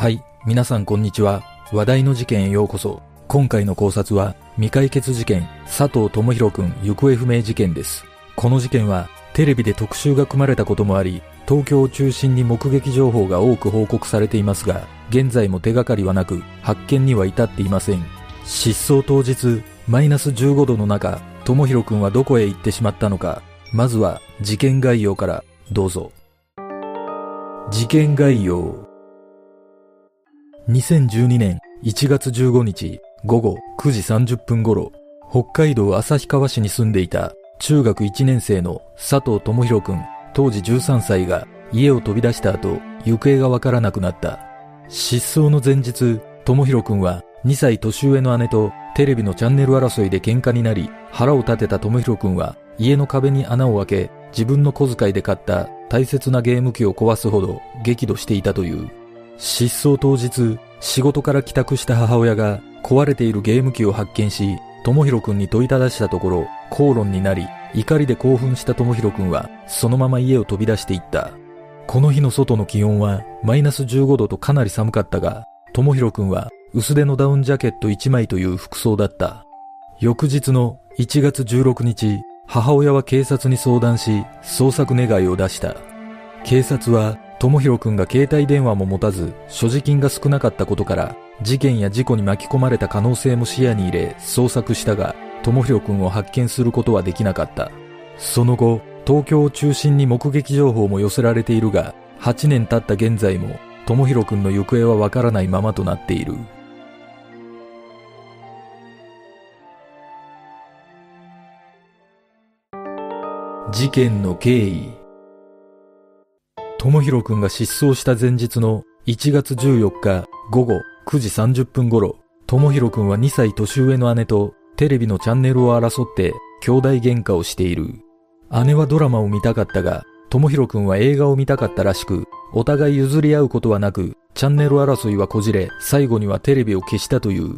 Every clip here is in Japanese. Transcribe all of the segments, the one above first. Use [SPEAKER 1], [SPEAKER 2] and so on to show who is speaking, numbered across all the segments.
[SPEAKER 1] はい、皆さんこんにちは。話題の事件へようこそ。今回の考察は、未解決事件、佐藤智弘くん行方不明事件です。この事件は、テレビで特集が組まれたこともあり、東京を中心に目撃情報が多く報告されていますが、現在も手がかりはなく、発見には至っていません。失踪当日、マイナス15度の中、智弘くんはどこへ行ってしまったのか、まずは事件概要からどうぞ。事件概要。2012年1月15日午後9時30分頃、北海道旭川市に住んでいた中学1年生の佐藤智弘くん当時13歳が家を飛び出した後、行方がわからなくなった。失踪の前日、智弘くんは2歳年上の姉とテレビのチャンネル争いで喧嘩になり、腹を立てた智弘くんは家の壁に穴を開け、自分の小遣いで買った大切なゲーム機を壊すほど激怒していたという。失踪当日、仕事から帰宅した母親が壊れているゲーム機を発見し、智弘くんに問いただしたところ、口論になり、怒りで興奮した智弘くんは、そのまま家を飛び出していった。この日の外の気温は、マイナス15度とかなり寒かったが、智弘くんは、薄手のダウンジャケット1枚という服装だった。翌日の1月16日、母親は警察に相談し、捜索願いを出した。警察は、智弘くんが携帯電話も持たず、所持金が少なかったことから、事件や事故に巻き込まれた可能性も視野に入れ、捜索したが、智弘くんを発見することはできなかった。その後、東京を中心に目撃情報も寄せられているが、8年経った現在も、智弘くんの行方はわからないままとなっている。事件の経緯智弘くんが失踪した前日の1月14日午後9時30分頃、智弘くんは2歳年上の姉とテレビのチャンネルを争って兄弟喧嘩をしている。姉はドラマを見たかったが、智弘くんは映画を見たかったらしく、お互い譲り合うことはなく、チャンネル争いはこじれ、最後にはテレビを消したという。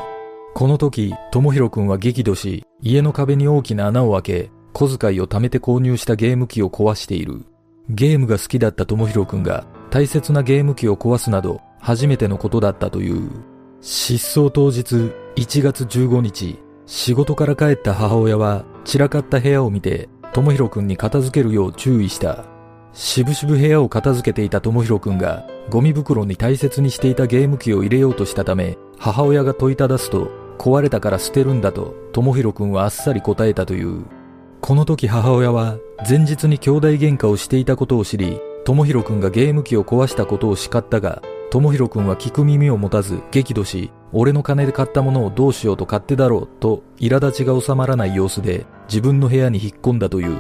[SPEAKER 1] この時、智弘くんは激怒し、家の壁に大きな穴を開け、小遣いを貯めて購入したゲーム機を壊している。ゲームが好きだった智弘くんが大切なゲーム機を壊すなど初めてのことだったという。失踪当日1月15日、仕事から帰った母親は散らかった部屋を見て智弘くんに片付けるよう注意した。しぶしぶ部屋を片付けていた智弘くんがゴミ袋に大切にしていたゲーム機を入れようとしたため母親が問いただすと壊れたから捨てるんだと智弘くんはあっさり答えたという。この時母親は前日に兄弟喧嘩をしていたことを知り、智弘くんがゲーム機を壊したことを叱ったが、智弘くんは聞く耳を持たず激怒し、俺の金で買ったものをどうしようと勝手だろうと苛立ちが収まらない様子で自分の部屋に引っ込んだという。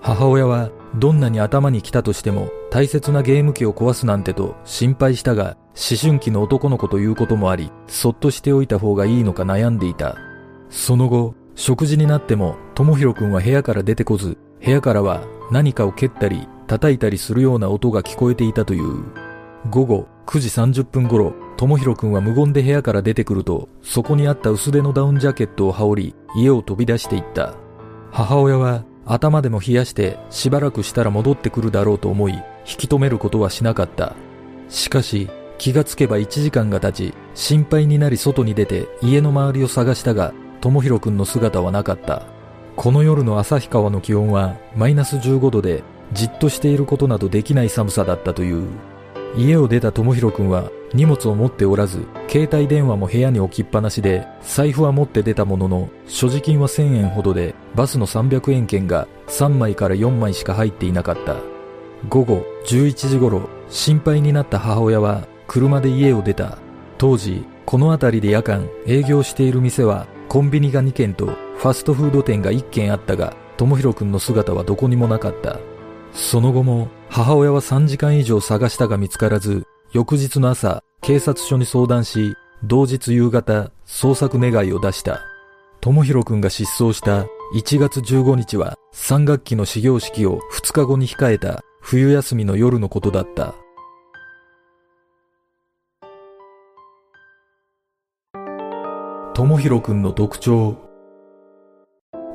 [SPEAKER 1] 母親はどんなに頭に来たとしても大切なゲーム機を壊すなんてと心配したが、思春期の男の子ということもあり、そっとしておいた方がいいのか悩んでいた。その後、食事になっても、智弘くんは部屋から出てこず、部屋からは何かを蹴ったり、叩いたりするような音が聞こえていたという。午後9時30分頃、智弘くんは無言で部屋から出てくると、そこにあった薄手のダウンジャケットを羽織り、家を飛び出していった。母親は頭でも冷やしてしばらくしたら戻ってくるだろうと思い、引き止めることはしなかった。しかし、気がつけば1時間が経ち、心配になり外に出て家の周りを探したが、智弘くんの姿はなかった。この夜の旭川の気温はマイナス15度で、じっとしていることなどできない寒さだったという。家を出た智弘くんは荷物を持っておらず、携帯電話も部屋に置きっぱなしで、財布は持って出たものの、所持金は1000円ほどで、バスの300円券が3枚から4枚しか入っていなかった。午後11時頃、心配になった母親は車で家を出た。当時、この辺りで夜間営業している店はコンビニが2軒とファストフード店が1軒あったが、智弘くんの姿はどこにもなかった。その後も母親は3時間以上探したが見つからず、翌日の朝、警察署に相談し、同日夕方、捜索願いを出した。智弘くんが失踪した1月15日は3学期の始業式を2日後に控えた冬休みの夜のことだった。智弘くんの特徴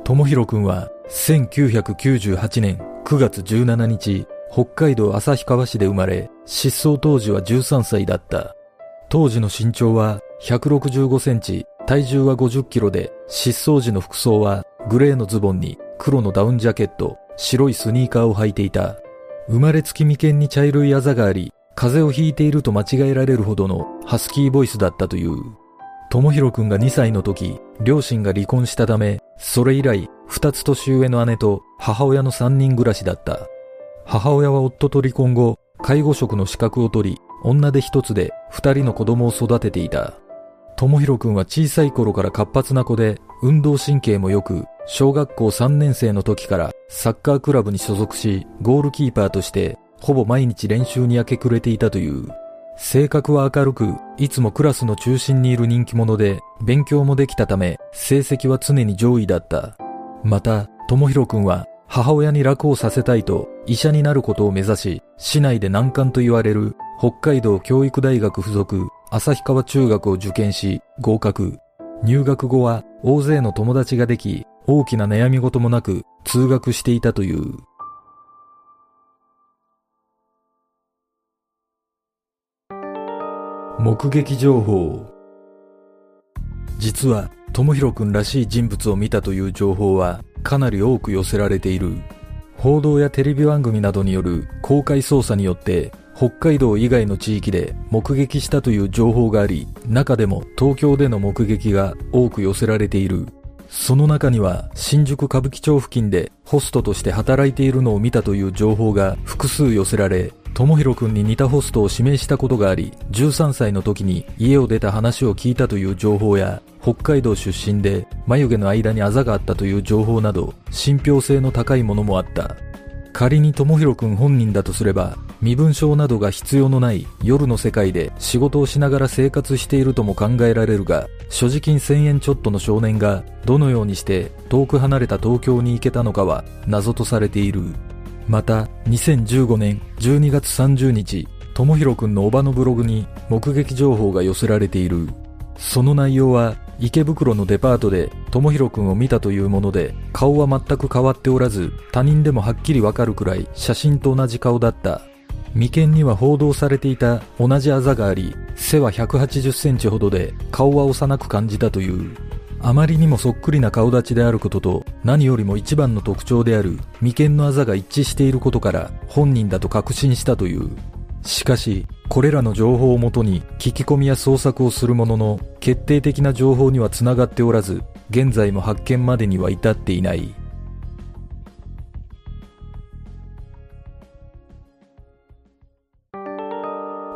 [SPEAKER 1] 智弘くんは1998年9月17日、北海道旭川市で生まれ、失踪当時は13歳だった。当時の身長は165センチ、体重は50キロで、失踪時の服装はグレーのズボンに黒のダウンジャケット、白いスニーカーを履いていた。生まれつき眉間に茶色いあざがあり、風邪をひいていると間違えられるほどのハスキーボイスだったという。智弘くんが2歳の時、両親が離婚したため、それ以来、2つ年上の姉と母親の3人暮らしだった。母親は夫と離婚後、介護職の資格を取り、女で一つで2人の子供を育てていた。智弘くんは小さい頃から活発な子で、運動神経も良く、小学校3年生の時からサッカークラブに所属し、ゴールキーパーとしてほぼ毎日練習に明け暮れていたという。性格は明るく、いつもクラスの中心にいる人気者で、勉強もできたため、成績は常に上位だった。また、智弘くんは母親に楽をさせたいと医者になることを目指し、市内で難関と言われる北海道教育大学附属旭川中学を受験し合格。入学後は大勢の友達ができ、大きな悩み事もなく通学していたという。目撃情報。実は智弘くんらしい人物を見たという情報はかなり多く寄せられている。報道やテレビ番組などによる公開捜査によって北海道以外の地域で目撃したという情報があり中でも東京での目撃が多く寄せられている。その中には新宿歌舞伎町付近でホストとして働いているのを見たという情報が複数寄せられ智弘くんに似たホストを指名したことがあり、13歳の時に家を出た話を聞いたという情報や、北海道出身で眉毛の間にあざがあったという情報など、信憑性の高いものもあった。仮に智弘くん本人だとすれば、身分証などが必要のない夜の世界で仕事をしながら生活しているとも考えられるが、所持金1000円ちょっとの少年がどのようにして遠く離れた東京に行けたのかは謎とされている。また、2015年12月30日、ともひろくんのおばのブログに目撃情報が寄せられている。その内容は、池袋のデパートでともひろくんを見たというもので、顔は全く変わっておらず、他人でもはっきりわかるくらい写真と同じ顔だった。眉間には報道されていた同じあざがあり、背は180センチほどで顔は幼く感じたという。あまりにもそっくりな顔立ちであることと何よりも一番の特徴である眉間のあざが一致していることから本人だと確信したという。しかし、これらの情報をもとに聞き込みや捜索をするものの決定的な情報にはつながっておらず、現在も発見までには至っていない。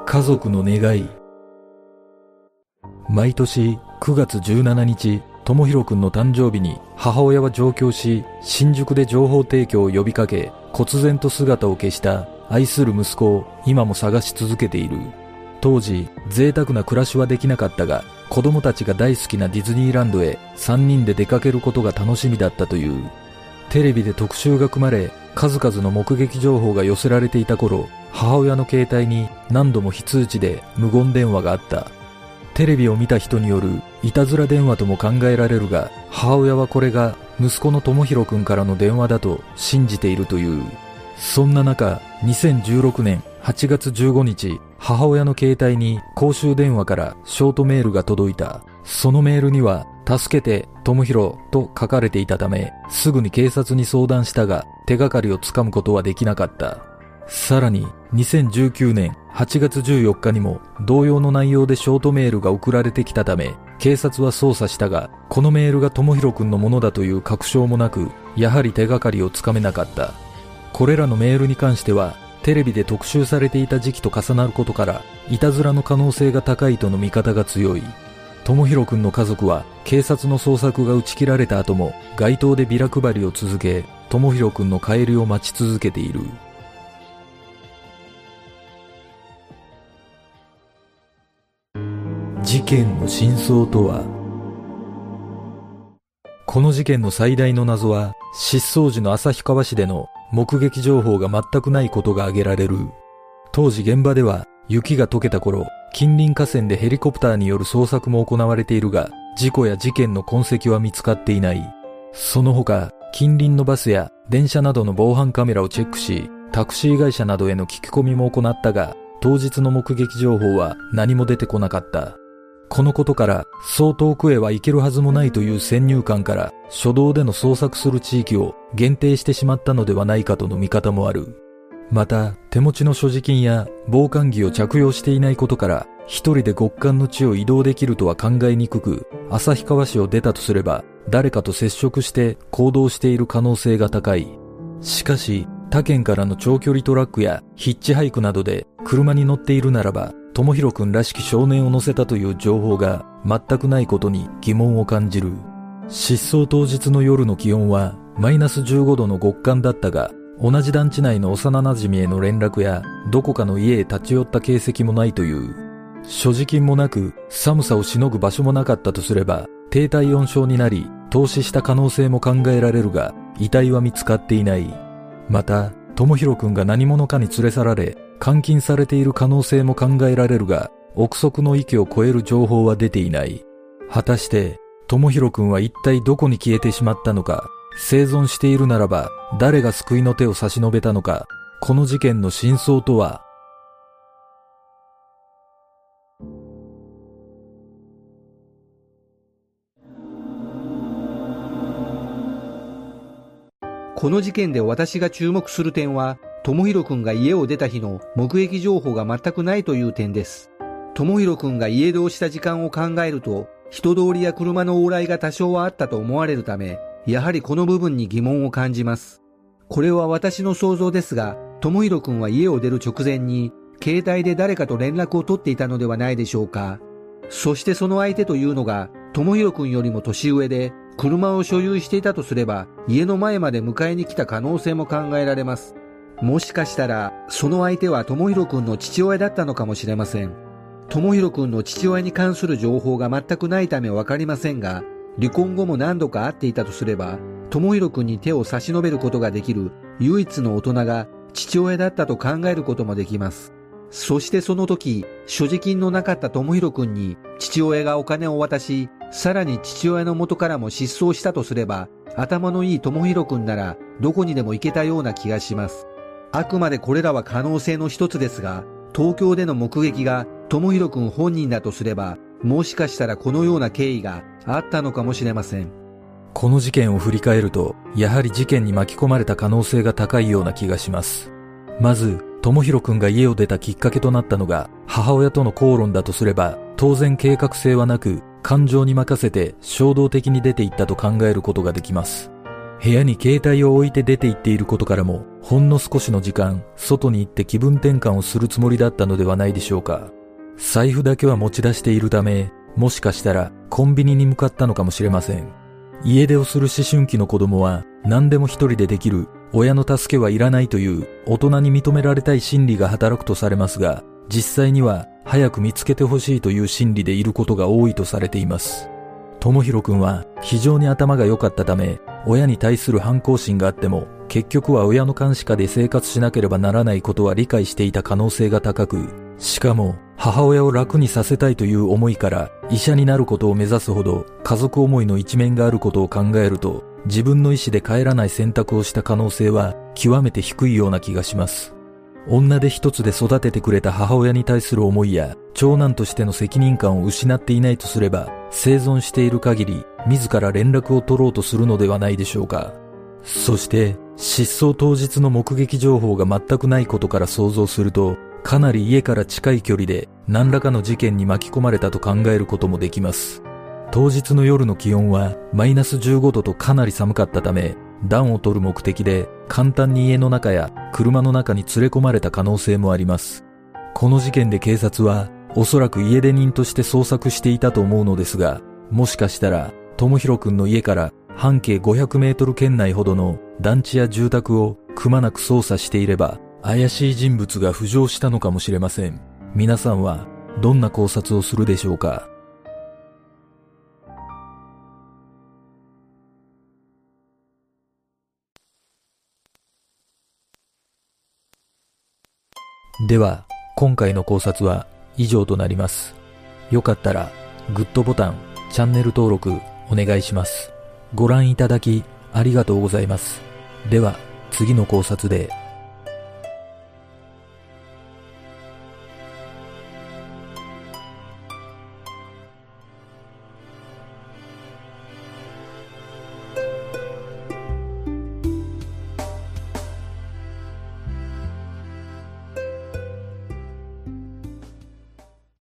[SPEAKER 1] 家族の願い毎年9月17日智弘くんの誕生日に母親は上京し、新宿で情報提供を呼びかけ、忽然と姿を消した愛する息子を今も探し続けている。当時、贅沢な暮らしはできなかったが、子供たちが大好きなディズニーランドへ3人で出かけることが楽しみだったという。テレビで特集が組まれ、数々の目撃情報が寄せられていた頃、母親の携帯に何度も非通知で無言電話があった。テレビを見た人によるいたずら電話とも考えられるが、母親はこれが息子の智弘くんからの電話だと信じているという。そんな中、2016年8月15日、母親の携帯に公衆電話からショートメールが届いた。そのメールには、助けて、智弘と書かれていたため、すぐに警察に相談したが、手がかりをつかむことはできなかった。さらに、2019年8月14日にも同様の内容でショートメールが送られてきたため、警察は捜査したが、このメールが智弘くんのものだという確証もなく、やはり手がかりをつかめなかった。これらのメールに関しては、テレビで特集されていた時期と重なることから、いたずらの可能性が高いとの見方が強い。智弘くんの家族は、警察の捜索が打ち切られた後も、街頭でビラ配りを続け、智弘くんの帰りを待ち続けている。件の真相とは？この事件の最大の謎は失踪時の旭川市での目撃情報が全くないことが挙げられる。当時現場では雪が溶けた頃近隣河川でヘリコプターによる捜索も行われているが事故や事件の痕跡は見つかっていない。その他近隣のバスや電車などの防犯カメラをチェックしタクシー会社などへの聞き込みも行ったが当日の目撃情報は何も出てこなかった。このことから、そう遠くへは行けるはずもないという先入観から、初動での捜索する地域を限定してしまったのではないかとの見方もある。また、手持ちの所持金や防寒着を着用していないことから、一人で極寒の地を移動できるとは考えにくく、旭川市を出たとすれば、誰かと接触して行動している可能性が高い。しかし、他県からの長距離トラックやヒッチハイクなどで車に乗っているならば、智弘くんらしき少年を乗せたという情報が全くないことに疑問を感じる。失踪当日の夜の気温はマイナス15度の極寒だったが、同じ団地内の幼馴染への連絡や、どこかの家へ立ち寄った形跡もないという。所持金もなく、寒さをしのぐ場所もなかったとすれば、低体温症になり、投資した可能性も考えられるが、遺体は見つかっていない。また、智弘くんが何者かに連れ去られ、監禁されている可能性も考えられるが、憶測の域を超える情報は出ていない。果たして、智弘くんは一体どこに消えてしまったのか、生存しているならば誰が救いの手を差し伸べたのか、この事件の真相とは？
[SPEAKER 2] この事件で私が注目する点は、智弘くんが家を出た日の目撃情報が全くないという点です。智弘くんが家出をした時間を考えると、人通りや車の往来が多少はあったと思われるため、やはりこの部分に疑問を感じます。これは私の想像ですが、智弘くんは家を出る直前に、携帯で誰かと連絡を取っていたのではないでしょうか。そしてその相手というのが、智弘くんよりも年上で、車を所有していたとすれば、家の前まで迎えに来た可能性も考えられます。もしかしたら、その相手は智弘くんの父親だったのかもしれません。智弘くんの父親に関する情報が全くないためわかりませんが、離婚後も何度か会っていたとすれば、智弘くんに手を差し伸べることができる唯一の大人が父親だったと考えることもできます。そしてその時、所持金のなかった智弘くんに父親がお金を渡し、さらに父親の元からも失踪したとすれば、頭のいい智弘くんならどこにでも行けたような気がします。あくまでこれらは可能性の一つですが、東京での目撃が智弘くん本人だとすれば、もしかしたらこのような経緯があったのかもしれません。
[SPEAKER 1] この事件を振り返ると、やはり事件に巻き込まれた可能性が高いような気がします。まず、智弘くんが家を出たきっかけとなったのが、母親との口論だとすれば、当然計画性はなく、感情に任せて衝動的に出て行ったと考えることができます。部屋に携帯を置いて出て行っていることからも、ほんの少しの時間、外に行って気分転換をするつもりだったのではないでしょうか。財布だけは持ち出しているため、もしかしたらコンビニに向かったのかもしれません。家出をする思春期の子供は何でも一人でできる親の助けはいらないという大人に認められたい心理が働くとされますが、実際には早く見つけてほしいという心理でいることが多いとされています。智弘くんは非常に頭が良かったため、親に対する反抗心があっても、結局は親の監視下で生活しなければならないことは理解していた可能性が高く、しかも母親を楽にさせたいという思いから医者になることを目指すほど家族思いの一面があることを考えると自分の意思で帰らない選択をした可能性は極めて低いような気がします。女で一つで育ててくれた母親に対する思いや長男としての責任感を失っていないとすれば生存している限り自ら連絡を取ろうとするのではないでしょうか。そして失踪当日の目撃情報が全くないことから想像するとかなり家から近い距離で何らかの事件に巻き込まれたと考えることもできます。当日の夜の気温はマイナス15度とかなり寒かったため、暖を取る目的で簡単に家の中や車の中に連れ込まれた可能性もあります。この事件で警察はおそらく家出人として捜索していたと思うのですが、もしかしたら、智弘くんの家から半径500メートル圏内ほどの団地や住宅をくまなく捜査していれば、怪しい人物が浮上したのかもしれません。皆さんはどんな考察をするでしょうか？では、今回の考察は以上となります。よかったら、グッドボタン、チャンネル登録お願いします。ご覧いただきありがとうございます。では、次の考察で